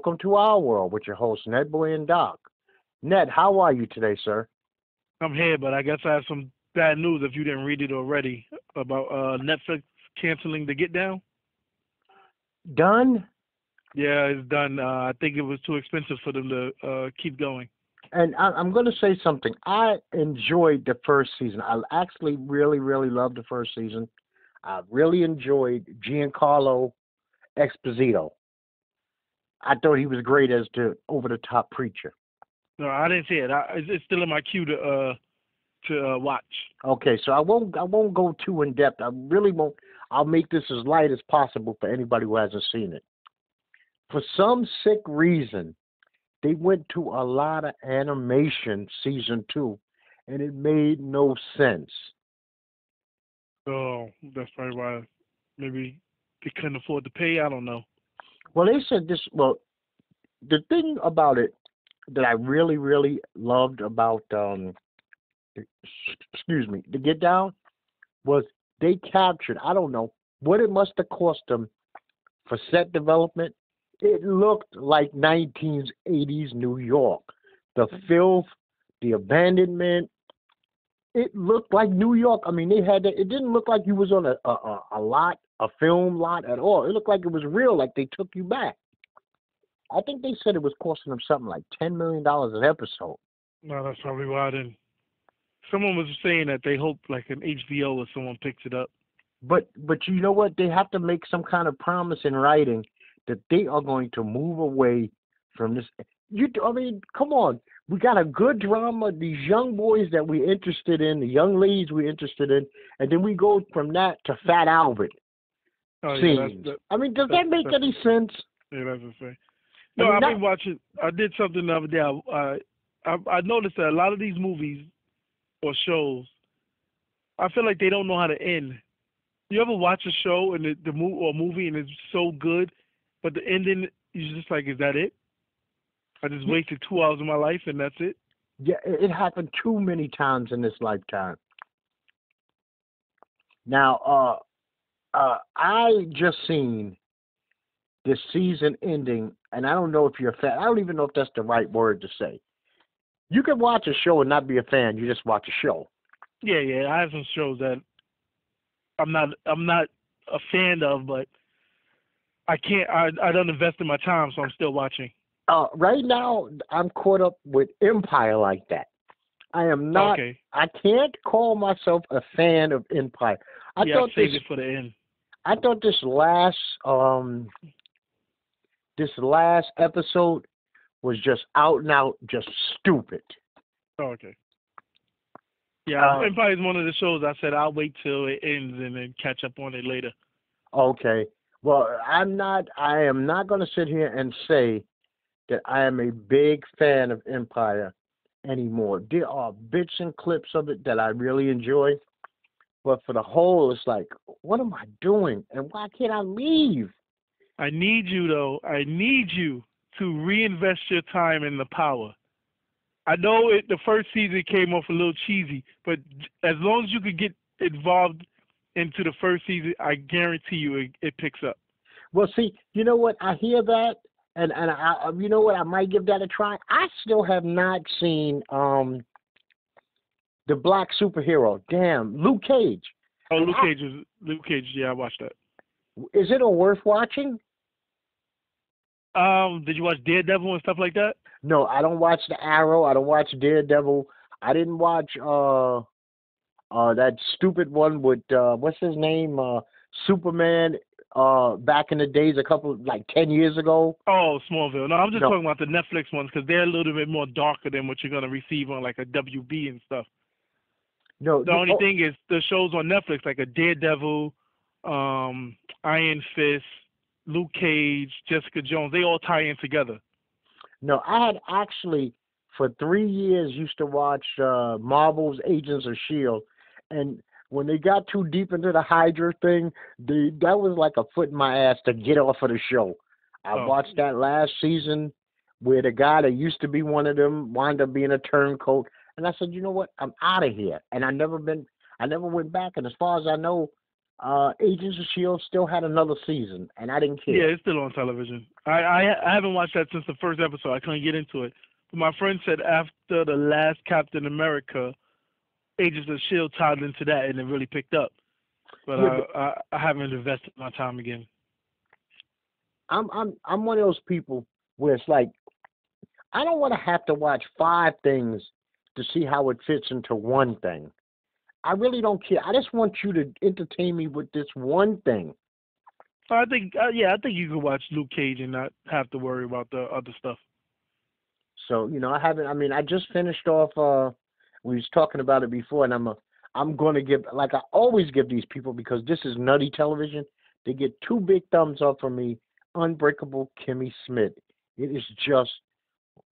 welcome to our world with your host Netboy and Doc. Ned, how are you today, sir? I'm here, but I guess I have some bad news if you didn't read it already about uh, Netflix canceling the Get Down. Done? Yeah, it's done. Uh, I think it was too expensive for them to uh, keep going. And I, I'm going to say something. I enjoyed the first season. I actually really, really loved the first season. I really enjoyed Giancarlo Esposito. I thought he was great as the over the top preacher. No, I didn't see it. I, it's still in my queue to uh to uh, watch. Okay, so I won't I won't go too in depth. I really won't. I'll make this as light as possible for anybody who hasn't seen it. For some sick reason, they went to a lot of animation season two, and it made no sense. Oh, that's probably why maybe they couldn't afford to pay. I don't know. Well, they said this. Well, the thing about it that I really, really loved about, um, excuse me, the Get Down was they captured. I don't know what it must have cost them for set development. It looked like 1980s New York. The filth, the abandonment. It looked like New York. I mean, they had. it didn't look like you was on a, a a lot a film lot at all. It looked like it was real, like they took you back. I think they said it was costing them something like ten million dollars an episode. No, that's probably why I didn't. Someone was saying that they hope like an HBO or someone picks it up. But but you know what? They have to make some kind of promise in writing that they are going to move away from this. You, I mean, come on. We got a good drama. These young boys that we're interested in, the young ladies we're interested in, and then we go from that to Fat Albert Oh, yeah, that's, I mean, does that make any sense? yeah, that's the thing. I No, mean, I've that- been watching. I did something the other day. I, I I noticed that a lot of these movies or shows, I feel like they don't know how to end. You ever watch a show and the, the movie or movie and it's so good, but the ending is just like, is that it? I just wasted two hours of my life and that's it. Yeah, it happened too many times in this lifetime. Now, uh, uh, I just seen this season ending, and I don't know if you're a fan. I don't even know if that's the right word to say. You can watch a show and not be a fan. You just watch a show. Yeah, yeah. I have some shows that I'm not I'm not a fan of, but I can't. I I don't invest in my time, so I'm still watching. Uh, right now, I'm caught up with Empire like that. I am not. okay. I can't call myself a fan of Empire. I yeah, thought save this it for the end. I thought this last um this last episode was just out and out just stupid. Oh, okay. Yeah, Uh, Empire is one of the shows I said I'll wait till it ends and then catch up on it later. Okay. Well, I'm not I am not going to sit here and say that I am a big fan of Empire anymore. There are bits and clips of it that I really enjoy, but for the whole it's like what am I doing and why can't I leave? I need you though. I need you to reinvest your time in the power. I know it. The first season came off a little cheesy, but as long as you could get involved into the first season, I guarantee you it, it picks up. Well, see, you know what? I hear that, and and I, you know what? I might give that a try. I still have not seen um the black superhero. Damn, Luke Cage. Oh, Luke I- Cage is Luke Cage. Yeah, I watched that. Is it worth watching? Um, did you watch Daredevil and stuff like that? No, I don't watch the Arrow. I don't watch Daredevil. I didn't watch uh uh that stupid one with uh what's his name uh Superman uh back in the days a couple like ten years ago. Oh, Smallville. No, I'm just No. talking about the Netflix ones because they're a little bit more darker than what you're gonna receive on like a WB and stuff. No, The only oh, thing is the shows on Netflix like a Daredevil, um, Iron Fist, Luke Cage, Jessica Jones. They all tie in together. No, I had actually for three years used to watch uh Marvel's Agents of Shield, and when they got too deep into the Hydra thing, they that was like a foot in my ass to get off of the show. I Oh. watched that last season where the guy that used to be one of them wound up being a turncoat, and I said, you know what, I'm out of here. And I never been, I never went back. And as far as I know, uh, Agents of Shield still had another season, and I didn't care. Yeah, it's still on television. I, I I haven't watched that since the first episode. I couldn't get into it. But my friend said after the last Captain America, Agents of Shield tied into that, and it really picked up. But, Yeah, I, but- I I haven't invested my time again. I'm I'm I'm one of those people where it's like I don't want to have to watch five things to see how it fits into one thing. I really don't care. I just want you to entertain me with this one thing. I think uh, yeah, I think you can watch Luke Cage and not have to worry about the other stuff. So you know, I haven't. I mean, I just finished off. uh We was talking about it before, and I'm a. I'm going to give like I always give these people because this is nutty television. They get two big thumbs up from me. Unbreakable Kimmy Schmidt. It is just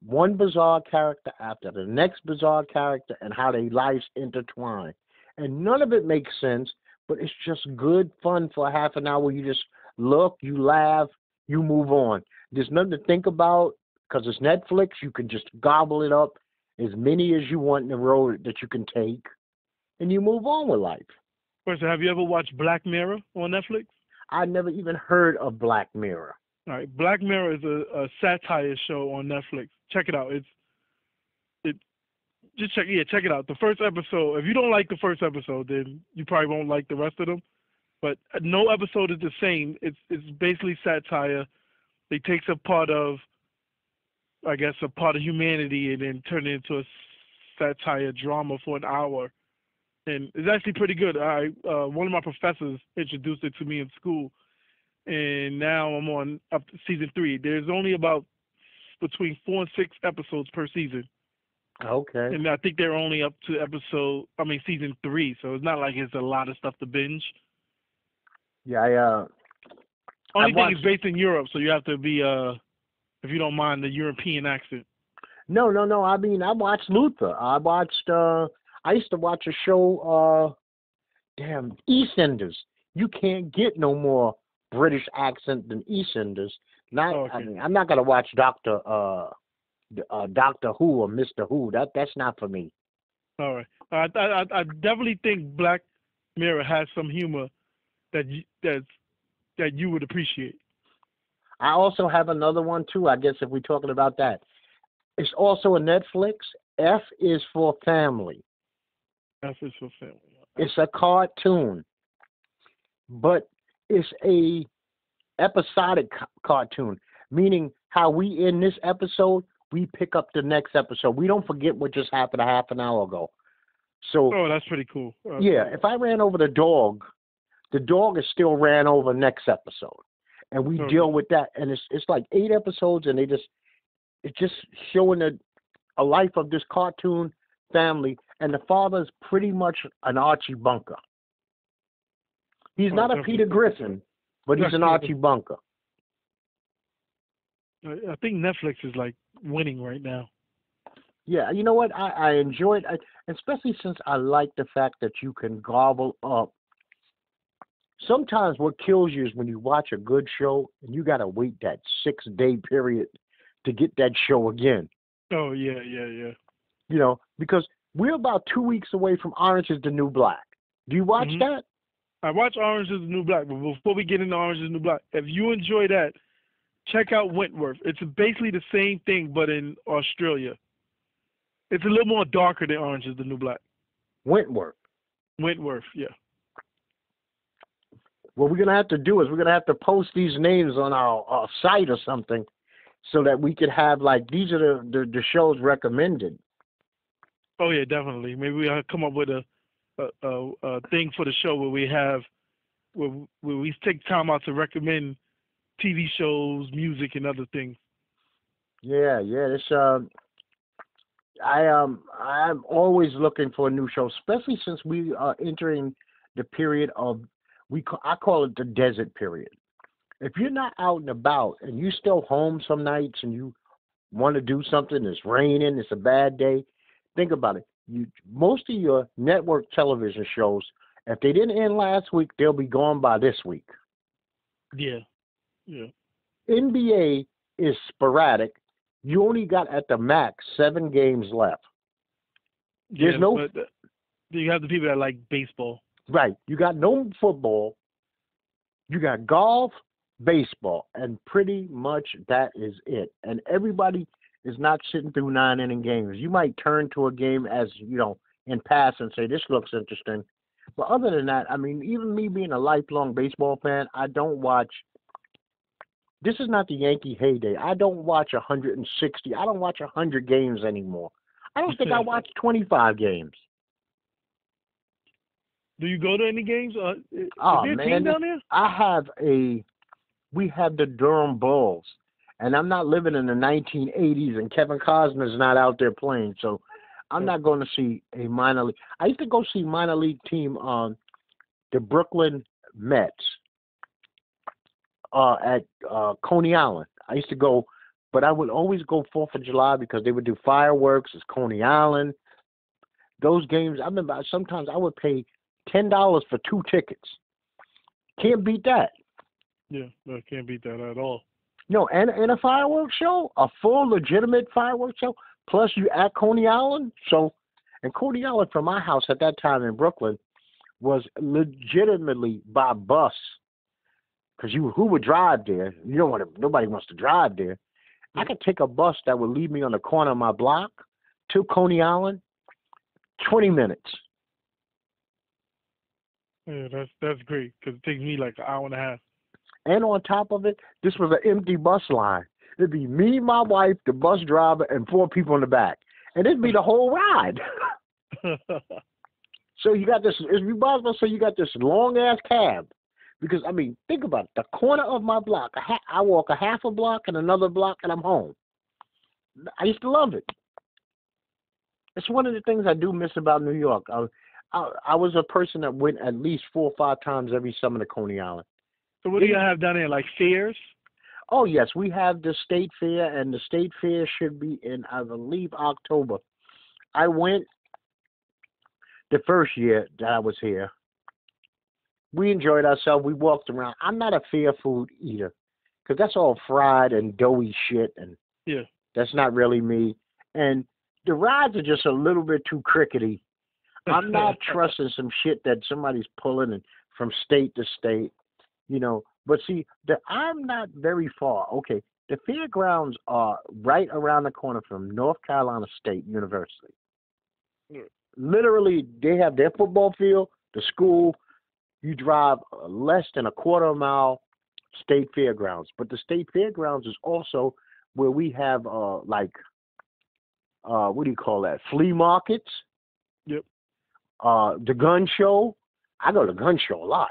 one bizarre character after the next bizarre character, and how their lives intertwine. And none of it makes sense, but it's just good fun for half an hour. You just look, you laugh, you move on. There's nothing to think about because it's Netflix. You can just gobble it up as many as you want in a row that you can take, and you move on with life. First, have you ever watched Black Mirror on Netflix? I never even heard of Black Mirror. All right, Black Mirror is a, a satire show on Netflix. Check it out. It's it just check yeah check it out. The first episode. If you don't like the first episode, then you probably won't like the rest of them. But no episode is the same. It's it's basically satire. They takes a part of, I guess, a part of humanity and then turn it into a satire drama for an hour. And it's actually pretty good. I uh, one of my professors introduced it to me in school and now I'm on up to season three. There's only about between four and six episodes per season, Okay. and I think they're only up to episode. I mean, season three. So it's not like it's a lot of stuff to binge. Yeah, I uh Only I've thing is watched- based in Europe, so you have to be uh, if you don't mind the European accent. no, no, no. I mean, I watched Luther. I watched uh I used to watch a show uh damn, EastEnders. You can't get no more British accent than EastEnders. Not Oh, I mean, I'm not going to watch Doctor uh uh Doctor Who or Mr. Who. That that's not for me. All right, I I, I definitely think Black Mirror has some humor that you, that's that you would appreciate. I also have another one too. I guess if we're talking about that, it's also a Netflix. F is for family. F is for family. It's a cartoon, but it's a episodic ca- cartoon, meaning how we end this episode we pick up the next episode. We don't forget what just happened a half an hour ago. So Oh, that's pretty cool. Uh, yeah, if I ran over the dog, the dog is still ran over next episode, and we Okay. deal with that. And it's it's like eight episodes, and they just it's just showing a a life of this cartoon family, and the father's pretty much an Archie Bunker. He's not a. Peter Griffin, but he's an Archie Bunker. I think Netflix is like winning right now. Yeah, you know what? I, I enjoy it, I, especially since I like the fact that you can gobble up. Sometimes what kills you is when you watch a good show and you got to wait that six day period to get that show again. Oh yeah, yeah, yeah. You know, because we're about two weeks away from Orange is the New Black. Do you watch Mhm. that? I watch Orange is the New Black, but before we get into Orange is the New Black, if you enjoy that, check out Wentworth. It's basically the same thing, but in Australia. It's a little more darker than Orange is the New Black. Wentworth. Wentworth, yeah. What we're gonna have to do is we're gonna have to post these names on our, our site or something, so that we could have like these are the the, the shows recommended. Oh yeah, definitely. Maybe we'll uh, come up with a a, a, thing for the show where we have where, where we take time out to recommend TV shows, music, and other things. Yeah, yeah. It's um, I um, I'm always looking for a new show, especially since we are entering the period of we ca- I call it the desert period. If you're not out and about and you're still home some nights and you want to do something, it's raining, it's a bad day. Think about it. You most of your network television shows, if they didn't end last week, they'll be gone by this week. Yeah, yeah. NBA is sporadic. You only got at the max seven games left. There's yeah, no- But, you have the people that like baseball. Right. You got no football. You got golf, baseball, and pretty much that is it. And everybody is not sitting through nine inning games. You might turn to a game as, you know, in pass and say, this looks interesting. But other than that, I mean, even me being a lifelong baseball fan, I don't watch. This is not the Yankee heyday. I don't watch 160. I don't watch 100 games anymore. I don't think I watch 25 games. Do you go to any games? Uh, is Oh man, team down there? I have a. We have the Durham Bulls, and I'm not living in the 1980s, and Kevin Costner's not out there playing, so I'm not going to see a minor league. I used to go see minor league team on the Brooklyn Mets uh, at uh, Coney Island. I used to go, but I would always go Fourth of July because they would do fireworks. It's Coney Island. Those games, I remember sometimes I would pay ten dollars for two tickets. Can't beat that. Yeah, I can't beat that at all. No, and and a fireworks show, a full legitimate fireworks show. Plus, you at Coney Island. So, and Coney Island from my house at that time in Brooklyn was legitimately by bus. Cause you who would drive there? You don't want to. Nobody wants to drive there. I could take a bus that would leave me on the corner of my block to Coney Island. Twenty minutes. Yeah, that's that's great because it takes me like an hour and a half. And on top of it, this was an empty bus line. It'd be me, my wife, the bus driver, and four people in the back. And it'd be the whole ride. so you got this, might as say you got this long ass cab. Because, I mean, think about it. The corner of my block, ha- I walk a half a block and another block, and I'm home. I used to love it. It's one of the things I do miss about New York. I, I, I was a person that went at least four or five times every summer to Coney Island. So what do you have down there? Like fairs? Oh yes, we have the state fair, and the state fair should be in, I believe, October. I went the first year that I was here. We enjoyed ourselves. We walked around. I'm not a fair food eater because that's all fried and doughy shit, and Yeah. that's not really me. And the rides are just a little bit too crickety. I'm not trusting some shit that somebody's pulling and from state to state, you know. But see, the I'm not very far. Okay, the fairgrounds are right around the corner from North Carolina State University. Yeah. Literally, they have their football field, the school. You drive less than a quarter mile, state fairgrounds. But the state fairgrounds is also where we have uh like uh what do you call that? Flea markets. Yep. Uh the gun show. I go to the gun show a lot.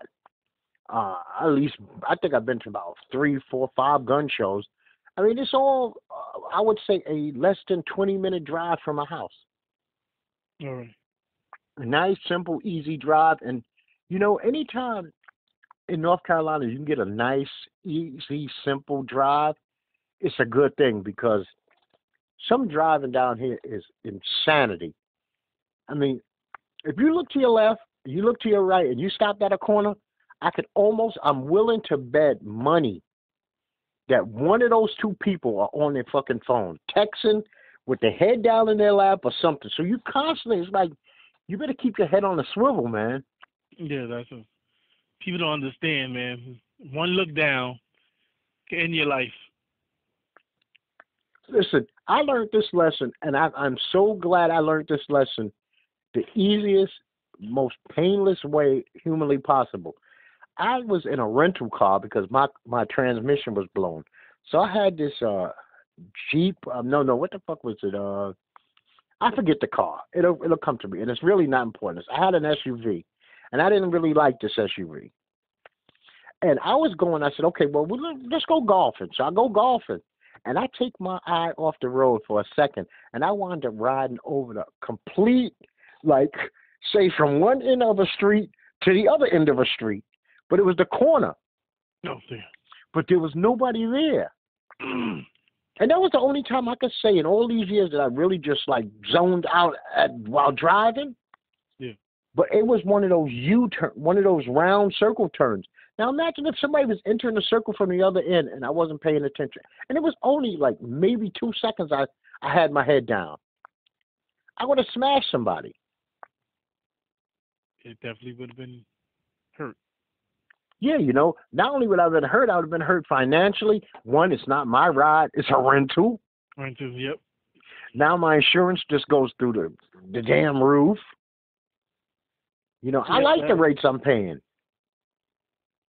Uh at least I think I've been to about three, four, five gun shows. I mean it's all uh, I would say a less than twenty minute drive from my house. All right. A nice, simple, easy drive and you know, anytime in North Carolina you can get a nice, easy, simple drive, it's a good thing because some driving down here is insanity. I mean, if you look to your left, you look to your right, and you stop at a corner, I could almost, I'm willing to bet money that one of those two people are on their fucking phone, texting with their head down in their lap or something. So you constantly, it's like, you better keep your head on the swivel, man. Yeah, that's a, people don't understand, man. One look down can end your life. Listen, I learned this lesson, and I, I'm so glad I learned this lesson the easiest, most painless way humanly possible. I was in a rental car because my my transmission was blown. So I had this uh Jeep. Um, no, no, what the fuck was it? Uh, I forget the car. It'll it'll come to me, and it's really not important. I had an SUV, and I didn't really like this SUV. And I was going. I said, okay, well, we'll let's go golfing. So I go golfing, and I take my eye off the road for a second, and I wound up riding over the complete, like, say, from one end of a street to the other end of a street. But it was the corner, Oh, damn. but there was nobody there. And that was the only time I could say in all these years that I really just like zoned out at, while driving. Yeah. But it was one of those U turn, one of those round circle turns. Now imagine if somebody was entering the circle from the other end and I wasn't paying attention. And it was only like maybe two seconds I, I had my head down. I would have smashed somebody. it definitely would have been hurt. Yeah, you know, not only would I have been hurt, I would have been hurt financially. One, it's not my ride; it's a rental. Rental, yep. Now my insurance just goes through the the damn roof. You know, I Yeah, like the rates I'm paying.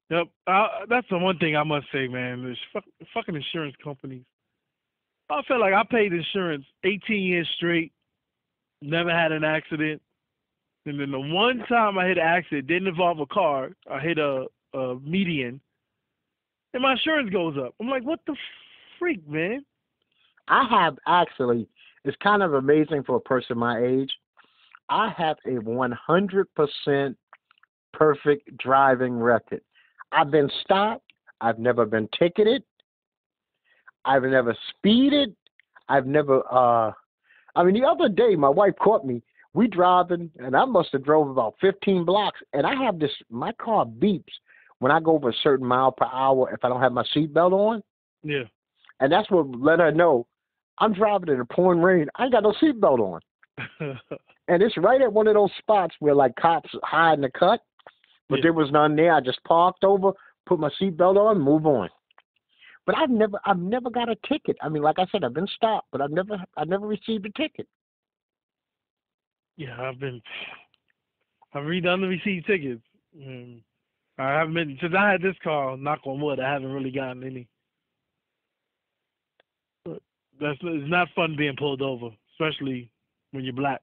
Yep, uh, that's the one thing I must say, man. This fuck, fucking insurance companies. I feel like I paid insurance 18 years straight, never had an accident, and then the one time I hit an accident didn't involve a car. I hit a, a median, and my insurance goes up. I'm like, what the freak, man? I have actually, it's kind of amazing for a person my age. I have a 100% perfect driving record. I've been stopped. I've never been ticketed. I've never speeded. I've never, uh, I mean, the other day my wife caught me. We driving, and I must have drove about 15 blocks, and I have this, my car beeps when I go over a certain mile per hour if I don't have my seatbelt on. Yeah, And that's what let her know I'm driving in the pouring rain. I ain't got no seatbelt on. And it's right at one of those spots where like cops hide in the cut. But Yeah. there was none there. I just parked over, put my seatbelt on, move on. But I've never I've never got a ticket. I mean, like I said, I've been stopped, but I've never I've never received a ticket. yeah. I've been, I've redone the receipt tickets. Um, I haven't been since I had this car. Knock on wood, I haven't really gotten any. That's it's not fun being pulled over, especially when you're black.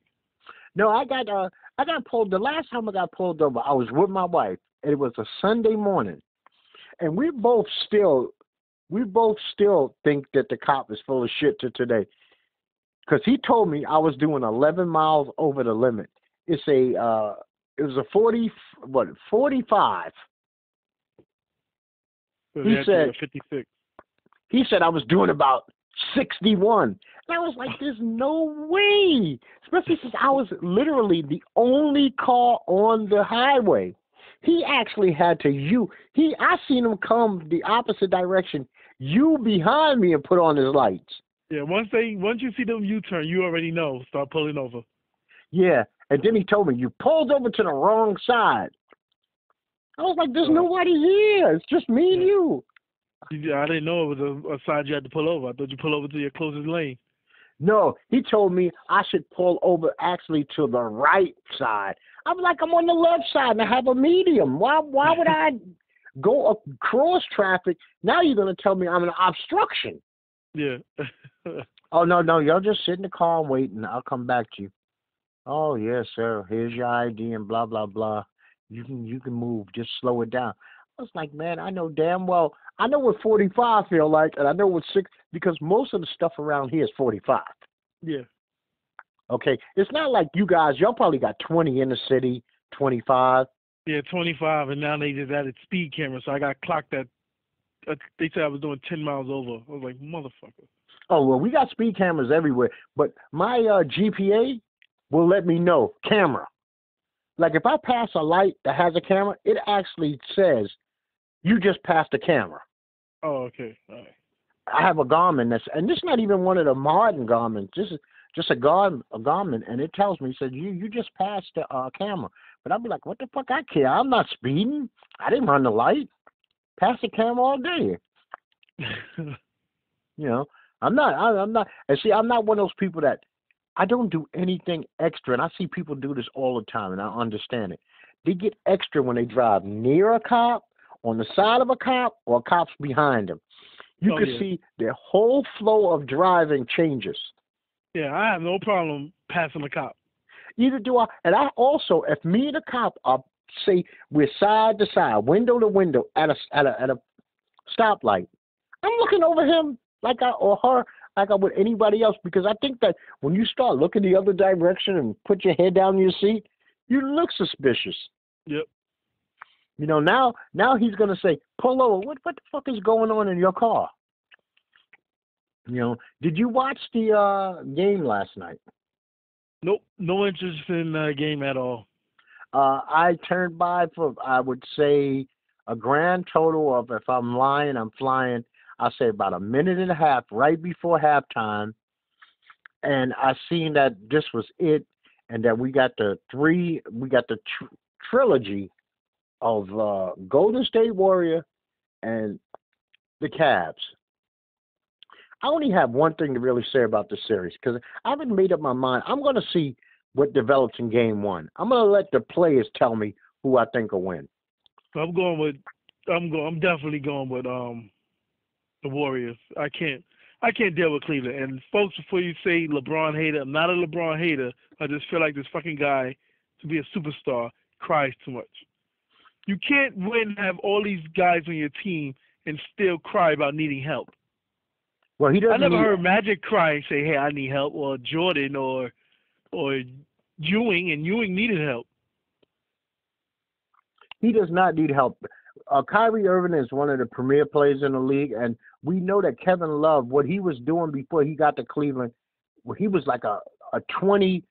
No, I got uh I got pulled the last time I got pulled over, I was with my wife. and It was a Sunday morning. And we both still we both still think that the cop is full of shit to today. Cause he told me I was doing eleven miles over the limit. It's a uh it was a forty what, forty five. So He they had to go said- 56. He said I was doing about sixty one. And I was like, There's no way. Especially since I was literally the only car on the highway. He actually had to you he I seen him come the opposite direction, you behind me and put on his lights. Yeah, once they once you see them U-turn, you already know. Start pulling over. Yeah. And then he told me, You pulled over to the wrong side. I was like, There's nobody here. It's just me and. You- I didn't know it was a, a side you had to pull over. I thought you pull over to your closest lane. No, he told me I should pull over actually to the right side. I'm like, I'm on the left side and I have a medium. Why why would I go across traffic? Now you're gonna tell me I'm an obstruction. Yeah. Oh no, no, y'all just sit in the car and wait and I'll come back to you. Oh yes, sir. Here's your ID and blah blah blah. You can you can move, just slow it down. I was like, man, I know damn well I know what forty five feel like and I know what six because most of the stuff around here is forty five. yeah. Okay, it's not like you guys. Y'all probably got twenty in the city, twenty-five. Yeah, 25, and now they just added speed cameras, so I got clocked at. Uh, they said I was doing 10 miles over. I was like, motherfucker. Oh well, we got speed cameras everywhere, but my uh, GPA will let me know camera. Like if I pass a light that has a camera, it actually says you just passed a camera. Oh, okay. All right. I have a Garmin that's, and this is not even one of the modern Garmin. This is just a Garmin, a Garmin, and it tells me, it says you you just passed the uh, camera. But I'll be like, what the fuck? I care. I'm not speeding. I didn't run the light. Pass the camera all day. You know, I'm not. I, I'm not. And see, I'm not one of those people that I don't do anything extra. And I see people do this all the time, and I understand it. They get extra when they drive near a cop, on the side of a cop, or cops behind them. You Oh, can yeah. see their whole flow of driving changes. yeah, I have no problem passing a cop. Either do I. And I also, if me and a cop are say we're side to side, window to window at a at a at a stoplight, I'm looking over him like I or her like I would anybody else because I think that when you start looking the other direction and put your head down in your seat, you look suspicious. Yep. You know now now he's gonna say pull over. What what the fuck is going on in your car? You know, did you watch the uh game last night? Nope, no interest in the game at all. Uh, I turned by for I would say a grand total of if I'm lying, I'm flying. I say about a minute and a half right before halftime, and I seen that this was it, and that we got the three, we got the tr- trilogy of uh, Golden State Warrior and the Cavs. I only have one thing to really say about the series because I haven't made up my mind. I'm going to see what develops in Game One. I'm going to let the players tell me who I think will win. I'm going with. I'm going. I'm definitely going with um the Warriors. I can't. I can't deal with Cleveland. And folks, before you say LeBron hater, I'm not a LeBron hater. I just feel like this fucking guy, to be a superstar, cries too much. You can't win, have all these guys on your team, and still cry about needing help. Well, he doesn't. I never need, heard Magic cry and say, "Hey, I need help," or Jordan, or or Ewing, and Ewing needed help. He does not need help. Uh, Kyrie Irving is one of the premier players in the league, and we know that Kevin Love, what he was doing before he got to Cleveland, he was like a a 20,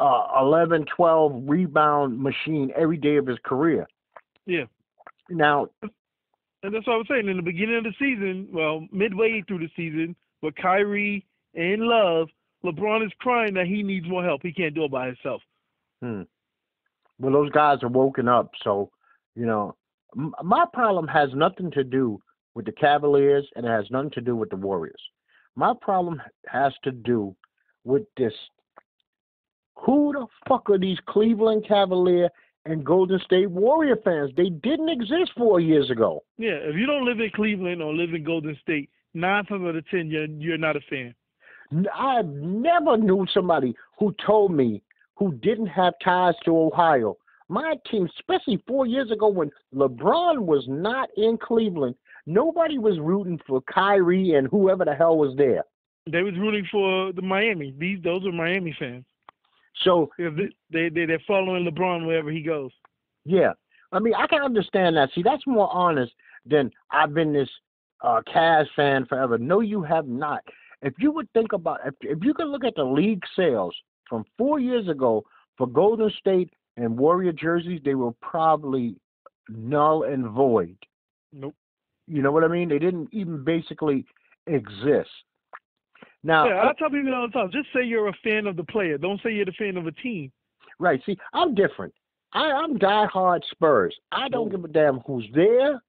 uh, 11, 12 rebound machine every day of his career. Yeah. Now, And that's what I was saying. In the beginning of the season, well, midway through the season, with Kyrie and Love, LeBron is crying that he needs more help. He can't do it by himself. hmm. well, those guys are woken up, so you know, m- my problem has nothing to do with the Cavaliers, and it has nothing to do with the Warriors. My problem has to do with this. Who the fuck are these Cleveland Cavalier and Golden State Warrior fans? They didn't exist four years ago. Yeah, if you don't live in Cleveland or live in Golden State, nine times out of ten, you're you're not a fan. I never knew somebody who told me who didn't have ties to Ohio. My team, especially four years ago when LeBron was not in Cleveland, nobody was rooting for Kyrie and whoever the hell was there. They was rooting for the Miami. These those are Miami fans. So Yeah, they they they- they're following LeBron wherever he goes. Yeah, I mean, I can understand that. See, that's more honest than I've been this uh, Cavs fan forever. No, you have not. If you would think about, if if you could look at the league sales from four years ago for Golden State and Warrior jerseys, they were probably null and void. Nope. You know what I mean? They didn't even basically exist. Now, Yeah, I tell people all the time, just say you're a fan of the player. Don't say you're the fan of a team. Right. See, I'm different. I, I'm diehard Spurs. I don't give a damn who's there,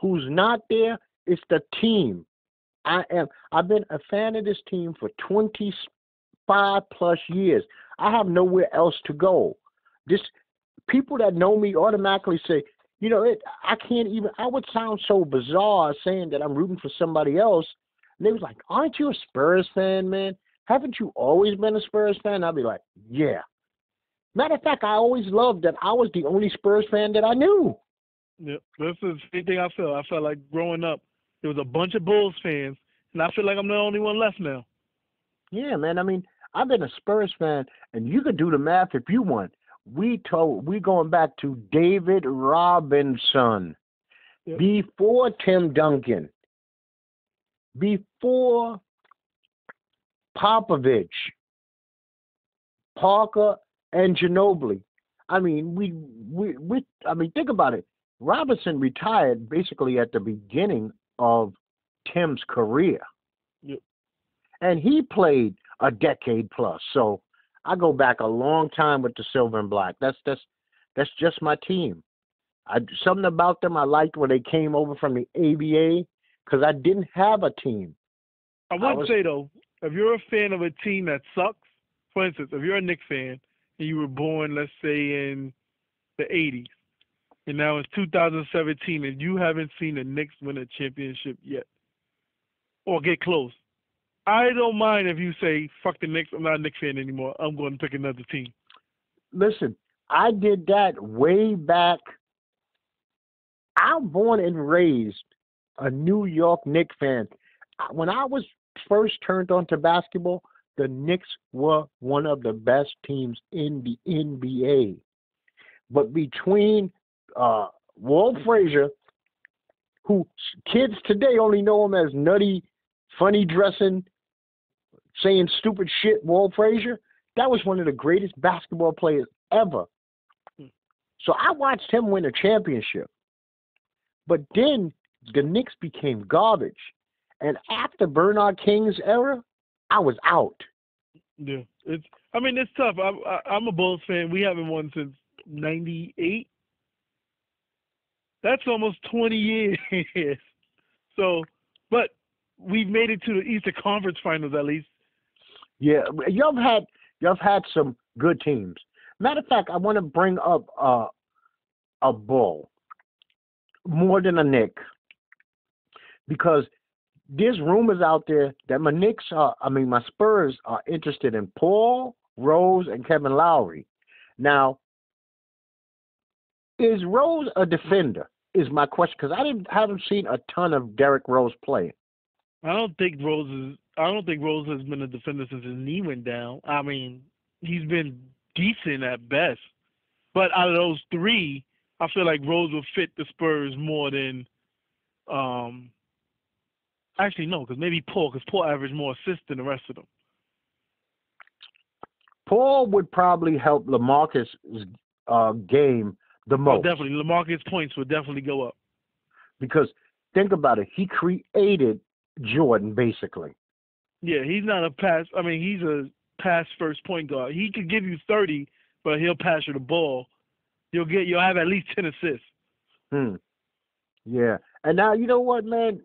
who's not there. It's the team. I am. I've been a fan of this team for 25 plus years. I have nowhere else to go. This people that know me automatically say, you know, it. I can't even. I would sound so bizarre saying that I'm rooting for somebody else. And they was like, "Aren't you a Spurs fan, man? Haven't you always been a Spurs fan?" I'd be like, "Yeah." Matter of fact, I always loved that I was the only Spurs fan that I knew. Yeah, that's the same thing I felt. I felt like growing up, there was a bunch of Bulls fans, and I feel like I'm the only one left now. Yeah, man. I mean, I've been a Spurs fan, and you could do the math if you want. We told we going back to David Robinson Yep. before Tim Duncan, before Popovich, Parker, and Ginobili. I mean, we we we. I mean, think about it. Robinson retired basically at the beginning of Tim's career. Yep. And he played a decade plus. So I go back a long time with the silver and black. That's that's that's just my team. I something about them I liked when they came over from the ABA because I didn't have a team. I would was- say though, if you're a fan of a team that sucks, for instance, if you're a Knicks fan and you were born, let's say in the '80s, and now it's 2017, and you haven't seen the Knicks win a championship yet, or get close, I don't mind if you say, "Fuck the Knicks, I'm not a Knicks fan anymore. I'm going to pick another team." Listen, I did that way back. I'm born and raised a New York Knicks fan. When I was first turned on to basketball, the Knicks were one of the best teams in the NBA. But between uh, Walt Frazier, who kids today only know him as nutty, funny dressing, saying stupid shit, Walt Frazier, that was one of the greatest basketball players ever. Hmm. So I watched him win a championship. But then the Knicks became garbage. And after Bernard King's era, I was out. Yeah, it's. I mean, it's tough. I'm I, I'm a Bulls fan. We haven't won since '98. That's almost 20 years. so, but we've made it to the Eastern Conference Finals at least. Yeah, have had have had some good teams. Matter of fact, I want to bring up uh, a bull more than a Knick because there's rumors out there that my Knicks are, I mean, my Spurs are interested in Paul Rose and Kevin Lowry. Now, is Rose a defender? Is my question because I didn't haven't seen a ton of Derrick Rose play. I don't think Rose is. I don't think Rose has been a defender since his knee went down. I mean, he's been decent at best. But out of those three, I feel like Rose will fit the Spurs more than. Um, actually, no, because maybe Paul, because Paul averaged more assists than the rest of them. Paul would probably help LaMarcus' uh, game the most. Oh, definitely, LaMarcus points would definitely go up. because think about it, he created Jordan basically. Yeah, he's not a pass. I mean, he's a pass first point guard. He could give you thirty, but he'll pass you the ball. You'll get. You'll have at least ten assists. Hmm. Yeah. And now you know what, man?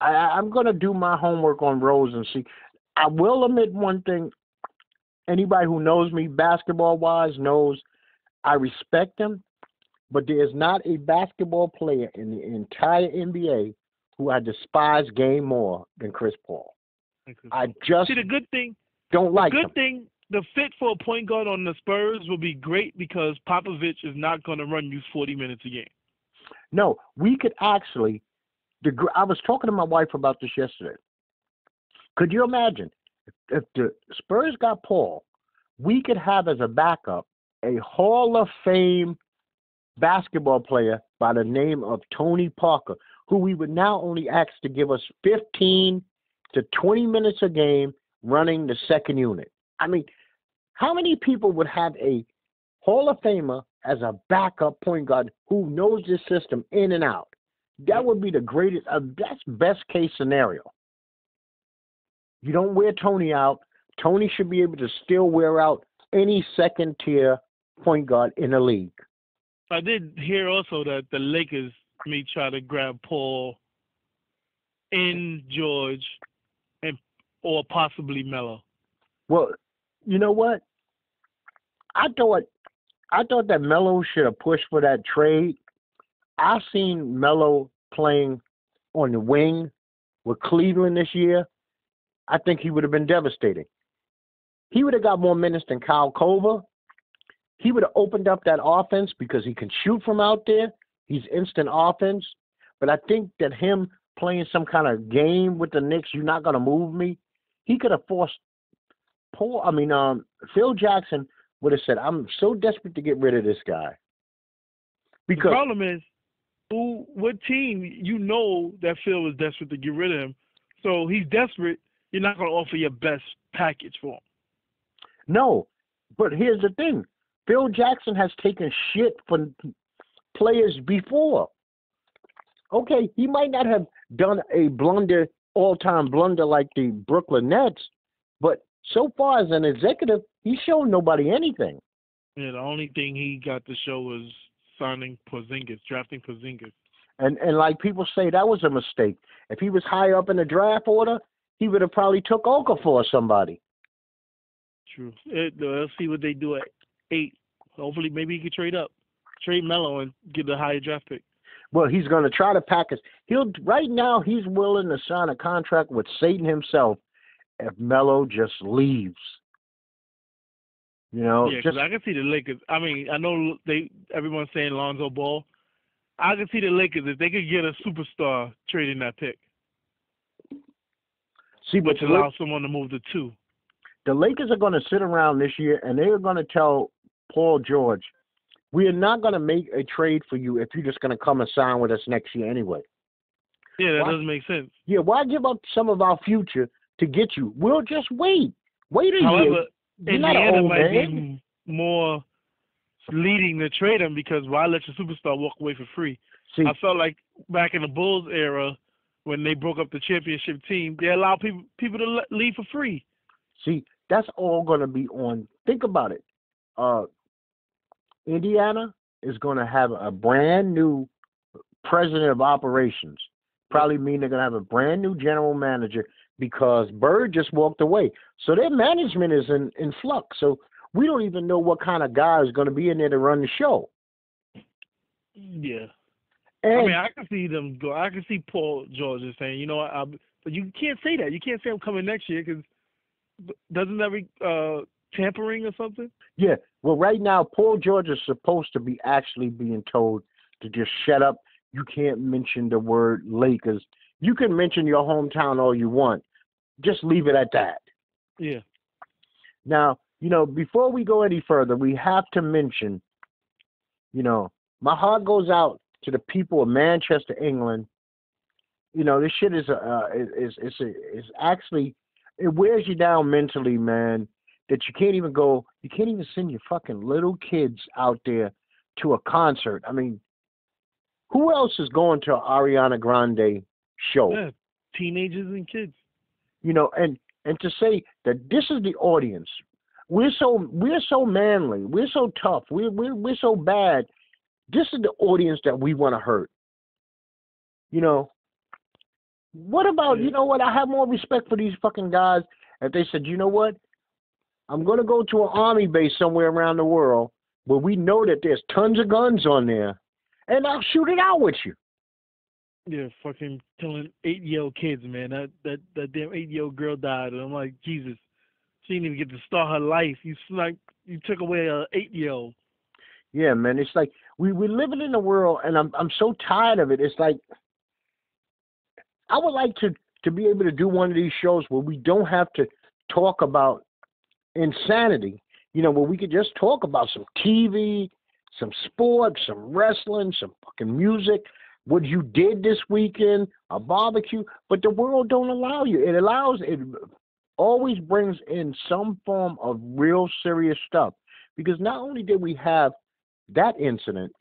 I- I'm gonna do my homework on Rose and see. I will admit one thing. Anybody who knows me basketball wise knows I respect him, but there is not a basketball player in the entire NBA who I despise game more than Chris Paul. I just See, the good thing, don't like good him. thing, the fit for a point guard on the Spurs will be great because Popovich is not going to run you forty minutes a game. No, we could actually. The gr- I was talking to my wife about this yesterday. Could you imagine if the Spurs got Paul, we could have as a backup a Hall of Fame basketball player by the name of Tony Parker, who we would now only ask to give us 15 to 20 minutes a game running the second unit. I mean, how many people would have a Hall of Famer as a backup point guard who knows this system in and out? That would be the greatest, uh, that's best case scenario. You don't wear Tony out. Tony should be able to still wear out any second tier point guard in the league. I did hear also that the Lakers may try to grab Paul in George and or possibly Melo. Well, you know what? I thought I thought that Melo should have pushed for that trade. I've seen Melo playing on the wing with Cleveland this year. I think he would have been devastating. He would have got more minutes than Kyle Korver. He would have opened up that offense because he can shoot from out there. He's instant offense. But I think that him playing some kind of game with the Knicks, you're not going to move me. He could have forced Paul. I mean, um, Phil Jackson would have said, "I'm so desperate to get rid of this guy." The Because problem is, who, what team you know that Phil is desperate to get rid of him, so he's desperate. You're not going to offer your best package for him. no, but here's the thing: Phil Jackson has taken shit from players before. Okay, he might not have done a blunder, all-time blunder like the Brooklyn Nets, but so far as an executive, he's shown nobody anything. Yeah, the only thing he got to show was signing Porzingis, drafting Porzingis. And and like people say, that was a mistake. If he was high up in the draft order, he would have probably took Okafor or somebody. True. Eh, it, let's see what they do at eight. Hopefully, maybe he could trade up, trade Melo, and get a higher draft pick. Well, he's going to try to package. He'll right now. He's willing to sign a contract with Satan himself if Melo just leaves. You know, yeah, just because I can see the Lakers. I mean, I know they everyone's saying Lonzo Ball. I can see the Lakers if they could get a superstar trading that pick, see, but which allows someone to move to two. the Lakers are going to sit around this year and they are going to tell Paul George, "We are not going to make a trade for you if you're just going to come and sign with us next year anyway." Yeah, that Why- doesn't make sense. Yeah, why give up some of our future to get you? We'll just wait. Wait a However, year. You're Indiana old might man. be more leading the trade him because why let your superstar walk away for free? See, I felt like back in the Bulls era when they broke up the championship team, they allowed people people to leave for free. see, that's all going to be on. Think about it. Uh, Indiana is going to have a brand new president of operations. Probably mean they're going to have a brand new general manager because Bird just walked away. So their management is in, in flux. So we don't even know what kind of guy is going to be in there to run the show. Yeah. And I mean, I can see them go. I can see Paul George is saying, you know, what, I, but you can't say that. You can't say I'm coming next year because doesn't that be uh, tampering or something? yeah, well, right now Paul George is supposed to be actually being told to just shut up. You can't mention the word Lakers. You can mention your hometown all you want. Just leave it at that. Yeah. Now, you know, before we go any further, we have to mention, you know, my heart goes out to the people of Manchester, England. You know, this shit is uh is is is, is actually it wears you down mentally, man. That you can't even go, you can't even send your fucking little kids out there to a concert. I mean, who else is going to Ariana Grande show? Yeah. Teenagers and kids. you know and and to say that this is the audience we're so we're so manly we're so tough we're we're, we're so bad this is the audience that we want to hurt you know what about Yeah. you know what i have more respect for these fucking guys if they said you know what i'm going to go to an army base somewhere around the world where we know that there's tons of guns on there and i'll shoot it out with you Yeah, fucking telling eight year old kids, man. That that that damn eight year old girl died, and I'm like, Jesus, she didn't even get to start her life. You snuck, you took away a eight year old. Yeah, man. It's like we we're living in a world, and I'm I'm so tired of it. It's like I would like to to be able to do one of these shows where we don't have to talk about insanity. You know, where we could just talk about some TV, some sports, some wrestling, some fucking music, what you did this weekend, a barbecue. But the world don't allow you. It allows it always brings in some form of real serious stuff because not only did we have that incident,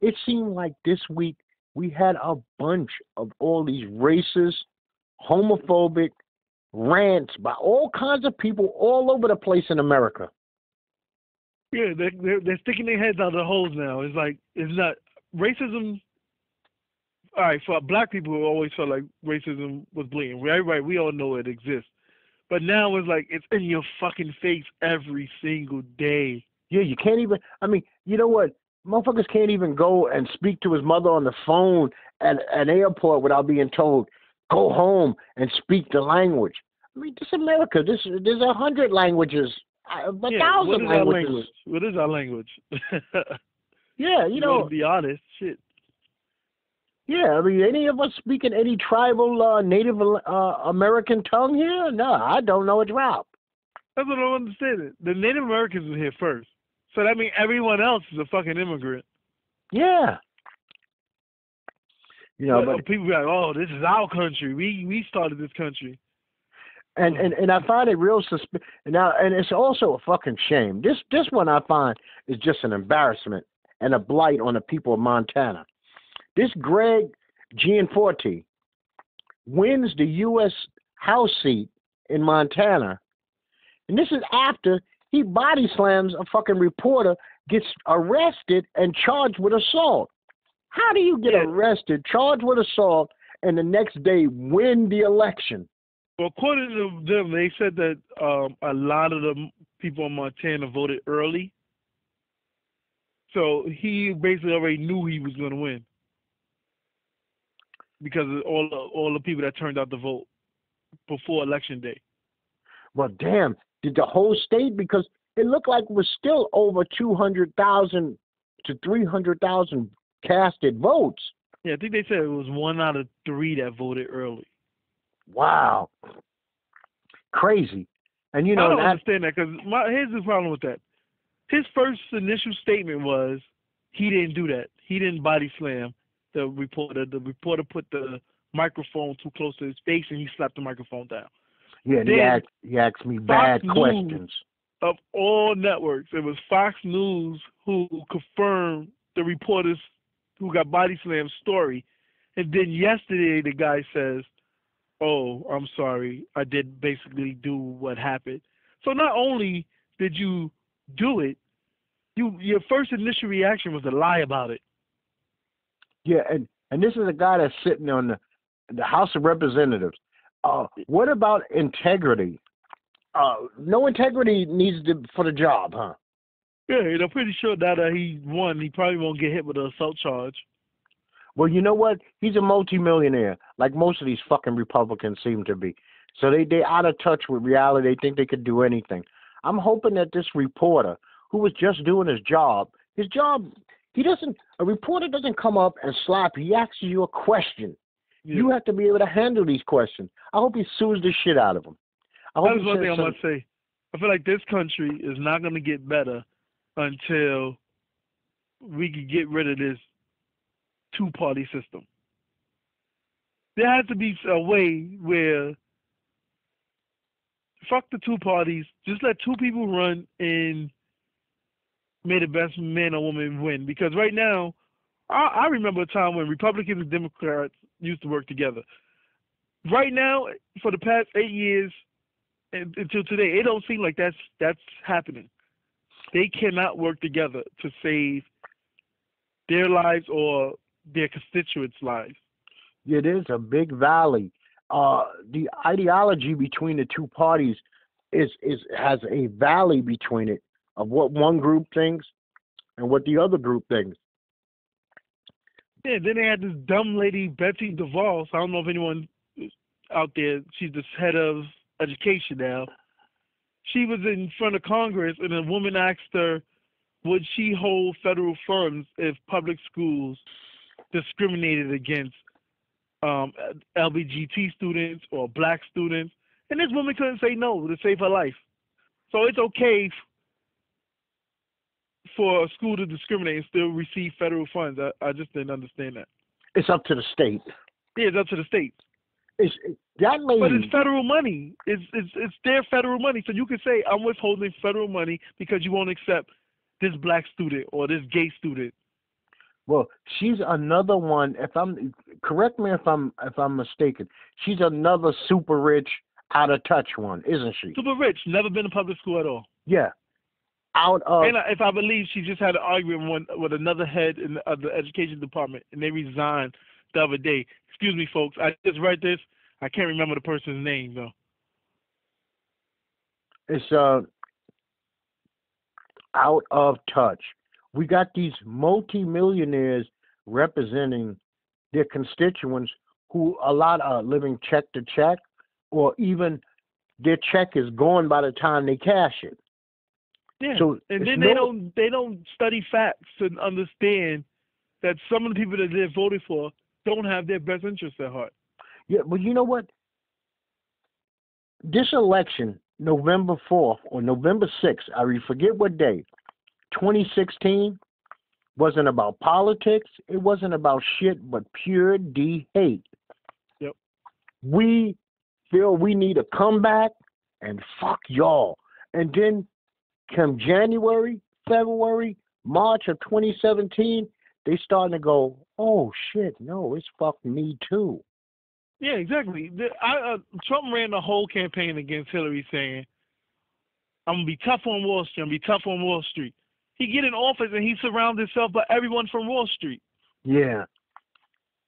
it seemed like this week we had a bunch of all these racist, homophobic rants by all kinds of people all over the place in America. Yeah, they're, they're they're sticking their heads out of the holes now. It's like it's not racism. All right, for black people who always felt like racism was blatant. Right, right. We all know it exists, but now it's like it's in your fucking face every single day. Yeah, you can't even. I mean, you know what? Motherfuckers can't even go and speak to his mother on the phone at an airport without being told, "Go home and speak the language." I mean, this is America. This there's a hundred languages, a a yeah, thousand what languages. language? What is our language? Yeah, you know, know, to be honest, shit. yeah. I mean, any of us speaking any tribal uh, Native uh, American tongue here? No, I don't know a drop. That's what I don't understand. It. The Native Americans were here first, so that means everyone else is a fucking immigrant. Yeah. You know, But but people be like, "Oh, this is our country. We we started this country." and and and I find it real susp- now, and it's also a fucking shame. This this one I find is just an embarrassment and a blight on the people of Montana. This Greg Gianforte wins the U.S. House seat in Montana, and this is after he body slams a fucking reporter, gets arrested and charged with assault. How do you get Yeah. arrested, charged with assault, and the next day win the election? Well, according to them, they said that um, a lot of the people in Montana voted early, so he basically already knew he was going to win because of all the, all the people that turned out to vote before election day. Well, damn, did the whole state? Because it looked like it was still over 200,000 to 300,000 casted votes. Yeah, I think they said it was one out of three that voted early. Wow. Crazy. And you know, I don't that, understand that because here's the problem with that. His first initial statement was he didn't do that. He didn't body slam the reporter. The reporter put the microphone too close to his face and he slapped the microphone down. yeah, and he asked, he asked me bad News- questions. Of all networks, it was Fox News who confirmed the reporters who got body slammed story. And then yesterday the guy says, Oh, I'm sorry. I did basically do what happened. So not only did you do it, you your first initial reaction was to lie about it. Yeah, and and this is a guy that's sitting on the the House of Representatives. Uh, what about integrity? Uh, no integrity needs to, for the job, huh? Yeah, and I'm pretty sure that uh, he won. He probably won't get hit with an assault charge. Well, you know what? He's a multimillionaire, like most of these fucking Republicans seem to be. So they they out of touch with reality. They think they could do anything. I'm hoping that this reporter, who was just doing his job, his job, he doesn't. A reporter doesn't come up and slap. you. He asks you a question. Yeah. You have to be able to handle these questions. I hope he sues the shit out of him. I hope That was one thing I some- must say. I feel like this country is not going to get better until we can get rid of this two party system. There has to be a way where fuck the two parties, just let two people run and may the best man or woman win. Because right now, I, I remember a time when Republicans and Democrats used to work together. Right now, for the past eight years, until today, it don't seem like that's that's happening. They cannot work together to save their lives or their constituents' lives. It is a big valley. Uh, the ideology between the two parties is is has a valley between it of what one group thinks and what the other group thinks. Yeah, then they had this dumb lady Betsy DeVos. I don't know if anyone out there. She's the head of education now. She was in front of Congress, and a woman asked her, "Would she hold federal funds if public schools discriminated against um, LGBT students or black students?" And this woman couldn't say no to save her life. So it's okay f- for a school to discriminate and still receive federal funds. I, I just didn't understand that. It's up to the state. Yeah, it's up to the state. It's that lady. But it's federal money. It's it's it's their federal money. So you can say I'm withholding federal money because you won't accept this black student or this gay student. Well, she's another one. If I'm correct me if I'm if I'm mistaken, she's another super rich, out of touch one, isn't she? Super rich, never been to public school at all. Yeah, out of and if I believe she just had an argument one, with another head in the, of the education department, and they resigned the other day. Excuse me, folks. I just read this. I can't remember the person's name though. it's uh out of touch. We got these multimillionaires representing their constituents who a lot are living check to check, or even their check is gone by the time they cash it. Yeah. So and then they no- don't they don't study facts and understand that some of the people that they're voting for don't have their best interests at heart. Yeah, but you know what? This election, November 4th or November 6th, I forget what day, 2016, wasn't about politics. It wasn't about shit but pure D hate. Yep. We feel we need a comeback and fuck y'all. And then come January, February, March of 2017, they starting to go, oh shit, no, it's fuck me too. Yeah, exactly. The, I, uh, Trump ran the whole campaign against Hillary, saying, "I'm gonna be tough on Wall Street. I'm gonna be tough on Wall Street." He get in office and he surrounds himself by everyone from Wall Street. Yeah.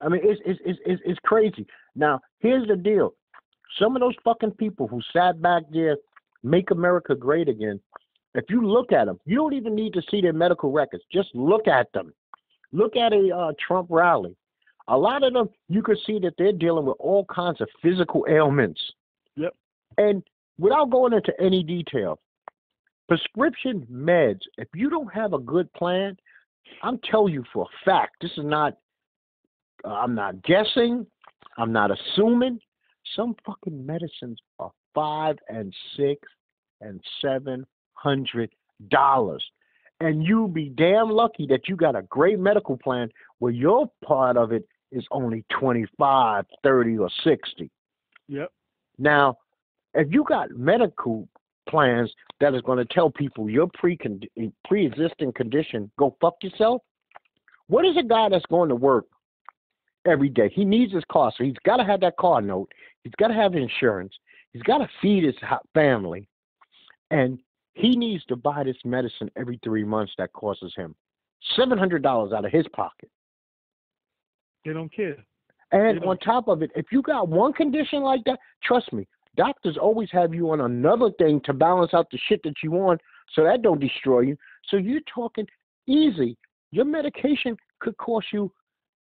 I mean, it's it's it's it's, it's crazy. Now, here's the deal: some of those fucking people who sat back there, make America great again. If you look at them, you don't even need to see their medical records. Just look at them. Look at a uh, Trump rally. A lot of them, you can see that they're dealing with all kinds of physical ailments. Yep. And without going into any detail, prescription meds, if you don't have a good plan, I'm telling you for a fact, this is not, uh, I'm not guessing, I'm not assuming. Some fucking medicines are five and six and seven hundred dollars. And you be damn lucky that you got a great medical plan where your part of it is only 25, 30, or 60. Yep. Now, if you got medical plans that is going to tell people your pre pre-existing condition go fuck yourself, what is a guy that's going to work every day? He needs his car, so he's got to have that car note. He's got to have insurance. He's got to feed his family, and He needs to buy this medicine every three months that costs him seven hundred dollars out of his pocket. They don't care. And They on don't- top of it, if you got one condition like that, trust me, doctors always have you on another thing to balance out the shit that you on, so that don't destroy you. So you're talking easy. Your medication could cost you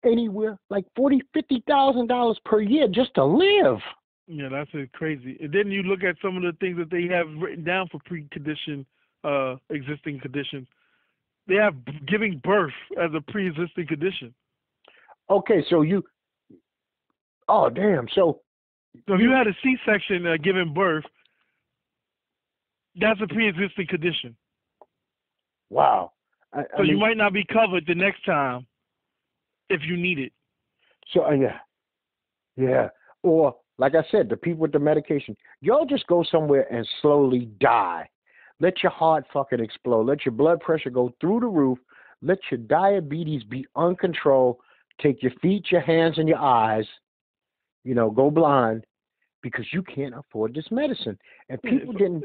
anywhere like forty, fifty thousand dollars per year just to live. Yeah, that's crazy. And then you look at some of the things that they have written down for pre-condition, uh, existing conditions. They have giving birth as a pre-existing condition. Okay, so you. Oh damn! So So if you had a C-section uh, giving birth, that's a pre-existing condition. wow. I, I So you might not be covered the next time if you need it. So uh, yeah, yeah. Or like I said, the people with the medication, y'all just go somewhere and slowly die. Let your heart fucking explode. Let your blood pressure go through the roof. Let your diabetes be uncontrolled. Take your feet, your hands, and your eyes. You know, go blind because you can't afford this medicine. And people didn't.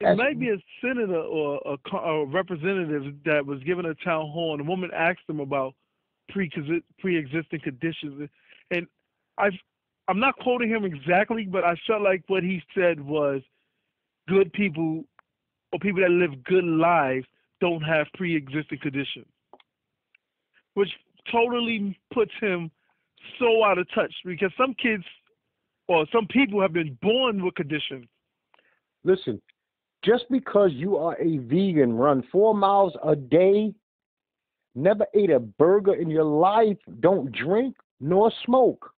It might be a senator or a, a representative that was given a town hall, and a woman asked them about pre pre-existing conditions, and I I'm not quoting him exactly, but I felt like what he said was good people or people that live good lives don't have pre-existing conditions, which totally puts him so out of touch because some kids or some people have been born with conditions. Listen, just because you are a vegan, run four miles a day, never ate a burger in your life, don't drink nor smoke,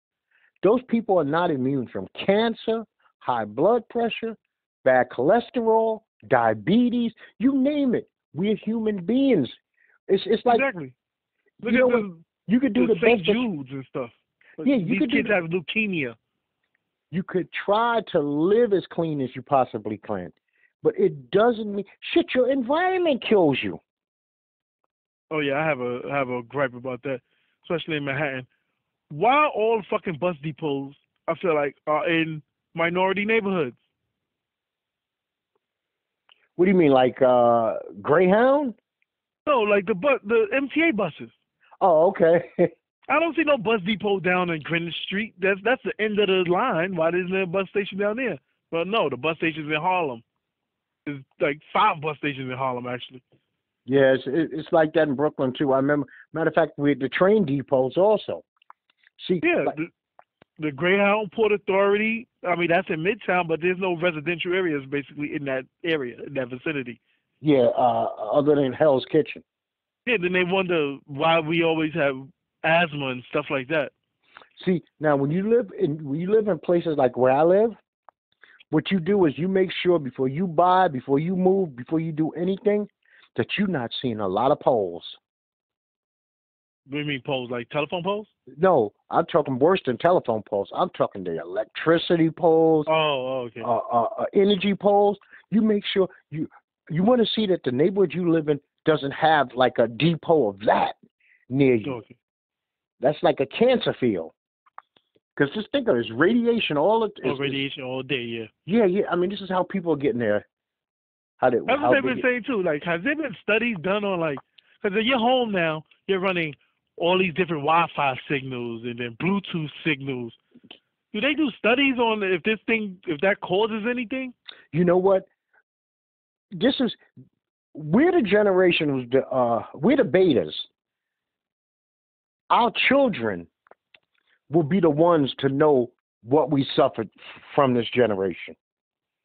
those people are not immune from cancer, high blood pressure, bad cholesterol, diabetes, you name it. We're human beings. It's it's like exactly. Look you at know the, you could do the the St. best Jude's and stuff. Like, Yeah, you these could do kids the- have leukemia. you could try to live as clean as you possibly can. But it doesn't mean shit, your environment kills you. Oh yeah, I have a I have a gripe about that, especially in Manhattan. Why all fucking bus depots? I feel like are in minority neighborhoods. What do you mean, like uh Greyhound? No, like the bus, the MTA buses. Oh, okay. I don't see no bus depot down in Greenwich Street. That's that's the end of the line. Why isn't there a bus station down there? Well, no, the bus station's in Harlem. There's like five bus stations in Harlem actually. yes, it, it's like that in Brooklyn too. I remember. Matter of fact, we had the train depots also. See, Yeah, like- the, the Greyhound Port Authority. I mean, that's in Midtown, but there's no residential areas basically in that area, in that vicinity. yeah. Uh, other than Hell's Kitchen. Yeah, then they wonder why we always have asthma and stuff like that. See, now when you live in when you live in places like where I live, what you do is you make sure before you buy, before you move, before you do anything, that you're not seeing a lot of poles. What do mean poles? Like telephone poles? No, I'm talking worse than telephone poles. I'm talking the electricity poles, Oh, oh, okay. uh, uh, uh, energy poles. You make sure you you want to see that the neighborhood you live in doesn't have like a depot of that near you. okay. That's like a cancer field. Because just think of it, it's radiation all the Oh, radiation all day, yeah. Yeah, yeah. I mean, this is how people are getting there. How did, That's how what they've they been saying too. Like, has there been studies done on like, because at your home now, you're running all these different Wi-Fi signals and then Bluetooth signals. Do they do studies on if this thing, if that causes anything? You know what? This is we're the generation who's the uh we're the betas. Our children will be the ones to know what we suffered from this generation.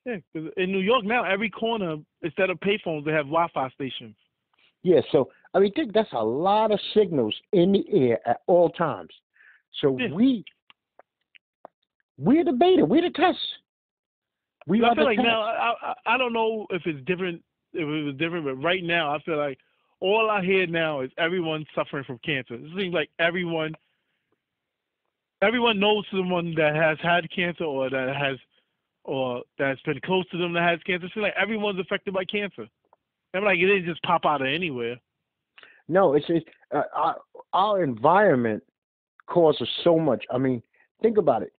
Yeah, in New York now, every corner instead of payphones, they have Wi-Fi stations. Yeah, so I mean, think that's a lot of signals in the air at all times. So Yeah. we we're the beta, we're the test. We I feel like test. now, I, I I don't know if it's different, if it was different, but right now, I feel like all I hear now is everyone suffering from cancer. It seems like everyone, everyone knows someone that has had cancer or that has, or that's been close to them that has cancer. It seems like everyone's affected by cancer. I'm like it didn't just pop out of anywhere. No, it's, it's uh, our, our environment causes so much. I mean, think about it.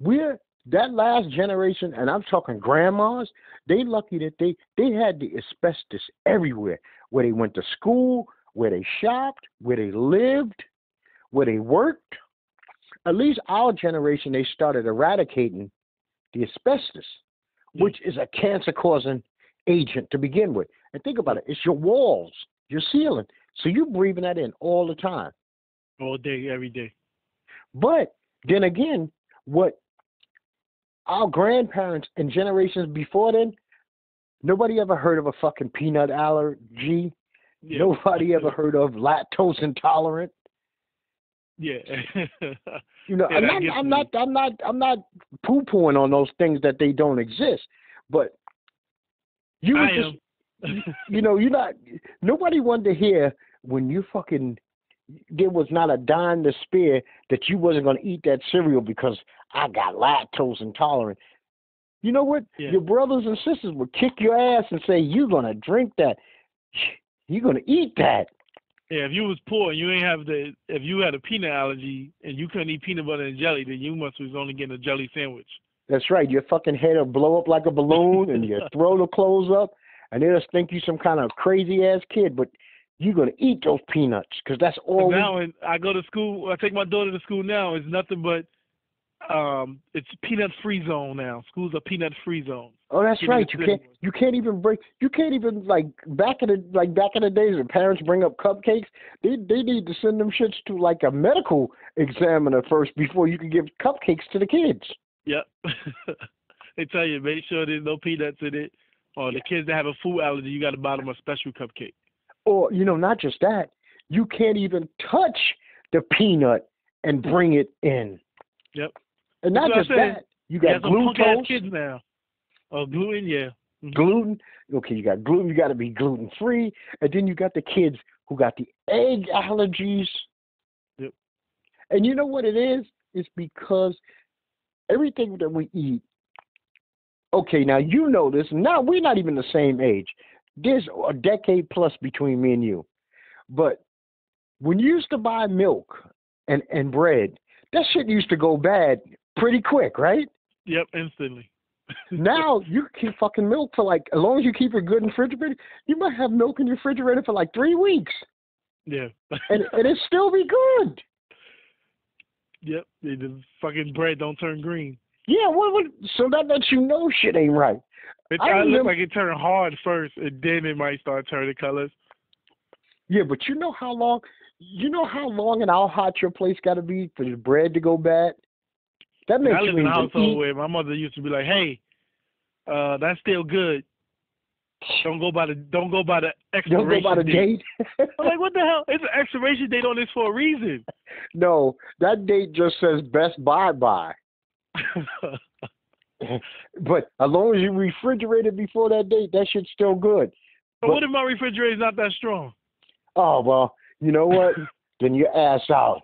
We're that last generation, and I'm talking grandmas, they lucky that they they had the asbestos everywhere, where they went to school, where they shopped, where they lived, where they worked. At least our generation, they started eradicating the asbestos, which is a cancer causing agent to begin with. And think about it, it's your walls, your ceiling. So you're breathing that in all the time. All day, every day. But then again, what our grandparents and generations before then, nobody ever heard of a fucking peanut allergy. Yeah. Nobody ever heard of lactose intolerant. Yeah. You know, Yeah, I'm not, I'm not, I'm not, I'm not poo-pooing on those things that they don't exist. But you I were just, you know, you're not. Nobody wanted to hear when you fucking. There was not a dime to spare that you wasn't going to eat that cereal because I got lactose intolerant. You know what? Yeah. Your brothers and sisters would kick your ass and say, "You're going to drink that. You're going to eat that." Yeah, if you was poor and you ain't have the, if you had a peanut allergy and you couldn't eat peanut butter and jelly, then you must was only getting a jelly sandwich. That's right. Your fucking head will blow up like a balloon, and your throat will close up, and they'll just think you some kind of crazy ass kid. But you're gonna eat those peanuts because that's all. we- now, when I go to school, I take my daughter to school now. It's nothing but, um, it's peanut free zone now. Schools are peanut free zone. oh, that's right. You can't. You can't even break. You can't even like back in the like back in the days when parents bring up cupcakes. They they need to send them shits to like a medical examiner first before you can give cupcakes to the kids. Yep. they tell you make sure there's no peanuts in it. Or the kids that have a food allergy, you got to buy them a special cupcake. Or you know, not just that. You can't even touch the peanut and bring it in. Yep. And not That's just that. You got got some punk ass glucose. kids now. Oh, gluten, yeah. Mhm. gluten. Okay, you got gluten. You got to be gluten free, and then you got the kids who got the egg allergies. Yep. And you know what it is? It's because everything that we eat. Okay, now you know this. Now we're not even the same age. There's a decade plus between me and you. But when you used to buy milk and and bread, that shit used to go bad pretty quick, right? Yep, instantly. now you can keep fucking milk for like as long as you keep it good in the refrigerator, you might have milk in your refrigerator for like three weeks, Yeah. and and it still be good. yep. The fucking bread don't turn green. Yeah, what what? So that lets you know shit ain't right. It I look remember- like it turned hard first, and then it might start turning colors. Yeah, but you know how long? You know how long and how hot your place got to be for the bread to go bad. That makes I live in a household eat. where my mother used to be like, "Hey, uh, that's still good. Don't go by the don't go by the Don't expiration go by the date." date. I'm like, "What the hell? It's an expiration date on this for a reason." no, that date just says best buy by. But as long as you refrigerate it before that date, that shit's still good. but what if my refrigerator's not that strong? Oh well, you know what? then your ass out.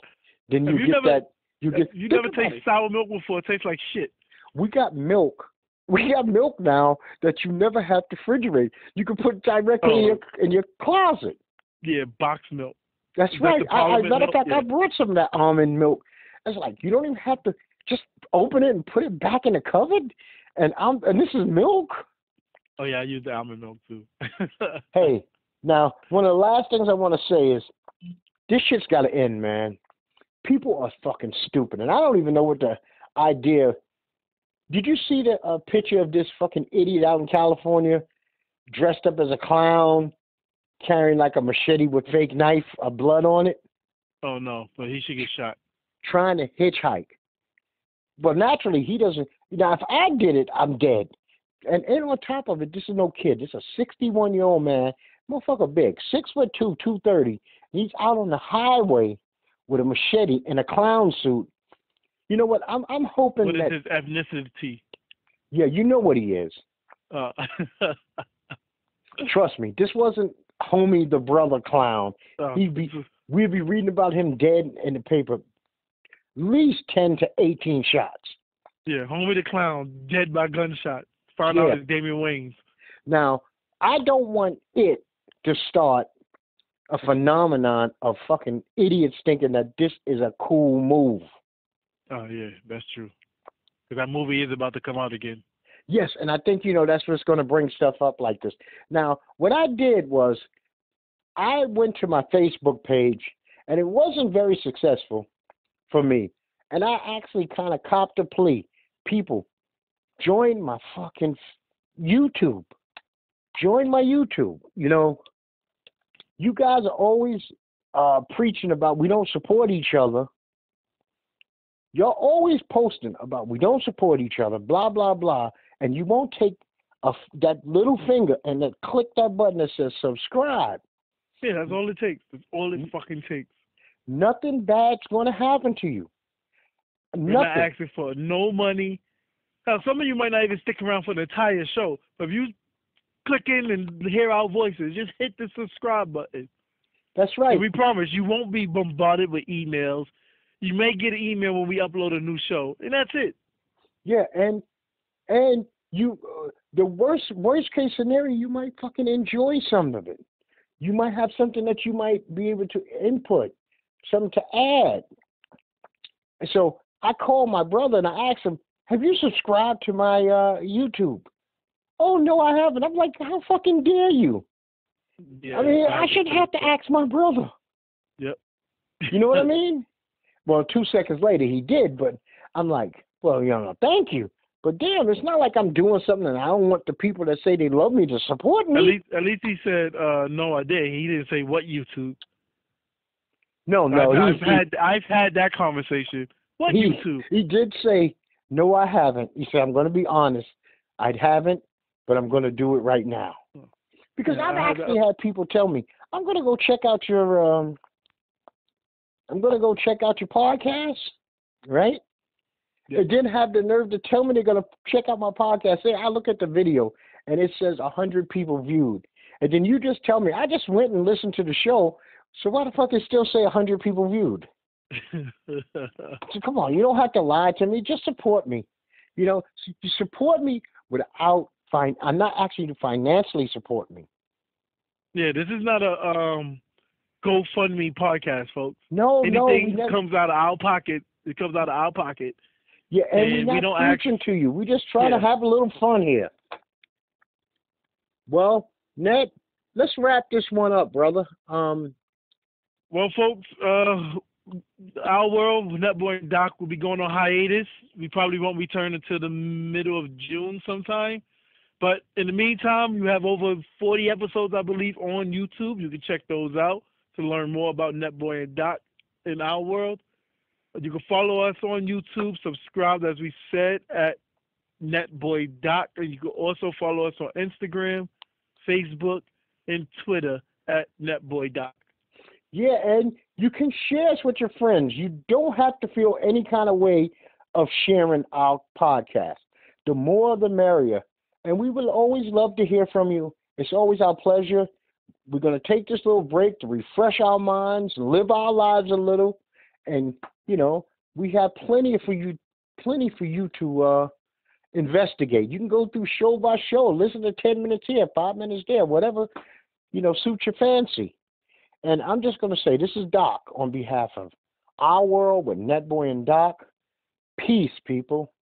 Then you you get never- that. You get. you never taste it. sour milk before. It tastes like shit. We got milk. We got milk now that you never have to refrigerate. You can put directly in Oh. your in your closet. Yeah, box milk. That's Is right. the I, I, matter of fact, I brought some of that almond milk. It's like you don't even have to just open it and put it back in the cupboard. And I'm and this is milk. Oh yeah, I use the almond milk too. Hey, now one of the last things I want to say is this shit's got to end, man. People are fucking stupid, and I don't even know what the idea. Did you see the uh, picture of this fucking idiot out in California, dressed up as a clown, carrying like a machete with fake knife, a blood on it, oh no, but he should get shot. trying to hitchhike? But naturally, he doesn't. Now, if I did it, I'm dead. And and on top of it, this is no kid. This is a 61 year old man, motherfucker, big, six foot two, two thirty. He's out on the highway with a machete and a clown suit. You know what? I'm I'm hoping What is that his ethnicity? yeah, you know what he is. Uh, Trust me, this wasn't homie the brother clown. uh, He'd be we'd be reading about him dead in the paper. Least ten to eighteen shots. yeah, homie the clown, dead by gunshot. Found out Yeah. it's Damon Wayans. Now, I don't want it to start a phenomenon of fucking idiots thinking that this is a cool move. Oh yeah, that's true. Because that movie is about to come out again. Yes, and I think you know that's what's going to bring stuff up like this. Now, what I did was I went to my Facebook page, and it wasn't very successful for me. And I actually kind of copped a plea. People, join my fucking YouTube. Join my YouTube. You know, you guys are always uh, preaching about we don't support each other. You're always posting about we don't support each other, blah blah blah, and you won't take a, that little finger and then click that button that says subscribe. Yeah, that's all it takes. That's all it fucking takes. Nothing bad's going to happen to you. You're Nothing. not asking for no money. Now, some of you might not even stick around for the entire show. But if you click in and hear our voices, just hit the subscribe button. That's right. And we promise you won't be bombarded with emails. You may get an email when we upload a new show, and that's it. Yeah, and and you uh, the worst worst case scenario, you might fucking enjoy some of it. You might have something that you might be able to input, something to add. And so I called my brother and I asked him, "Have you subscribed to my uh, YouTube?" Oh no, I haven't. I'm like, how fucking dare you? Yeah, I mean, I should have to ask my brother. Yep. You know what I mean? Well, two seconds later he did, but I'm like, well, you know, thank you. But damn, it's not like I'm doing something and I don't want the people that say they love me to support me. At least, at least he said, uh, "No, I did." He didn't say what YouTube. No, no, I've, he, I've had I've had that conversation. What he, YouTube? he did say, no, I haven't. He said, I'm going to be honest. I haven't, but I'm going to do it right now. Because Yeah, I've actually had people tell me, I'm going to go check out your, um, I'm going to go check out your podcast, right? Yeah. They didn't have the nerve to tell me they're going to check out my podcast. Say, I look at the video and it says 100 people viewed. And then you just tell me, I just went and listened to the show. So why the fuck they still say 100 people viewed? So come on, you don't have to lie to me. Just support me. You know, you support me without fin. I'm not asking you to financially support me. yeah, this is not a um GoFundMe podcast, folks. No, no, Anything never, comes out of our pocket, it comes out of our pocket. yeah, and, and we don't act- to you. We just try to have a little fun here. Well, Ned, let's wrap this one up, brother. Um, Well, folks, uh, our world, Netboy and Doc will be going on hiatus. We probably won't return until the middle of June sometime. But in the meantime, you have over 40 episodes, I believe, on YouTube. You can check those out to learn more about Netboy and Doc in our world. You can follow us on YouTube, subscribe, as we said, at Netboy Doc. And you can also follow us on Instagram, Facebook, and Twitter at Netboy Doc. Yeah, and you can share us with your friends. You don't have to feel any kind of way of sharing our podcast. The more, the merrier. And we will always love to hear from you. It's always our pleasure. We're going to take this little break to refresh our minds, live our lives a little, and you know we have plenty for you, plenty for you to uh, investigate. You can go through show by show, listen to ten minutes here, five minutes there, whatever you know suits your fancy. And I'm just going to say this is Doc on behalf of our world with Netboy and Doc. Peace, people.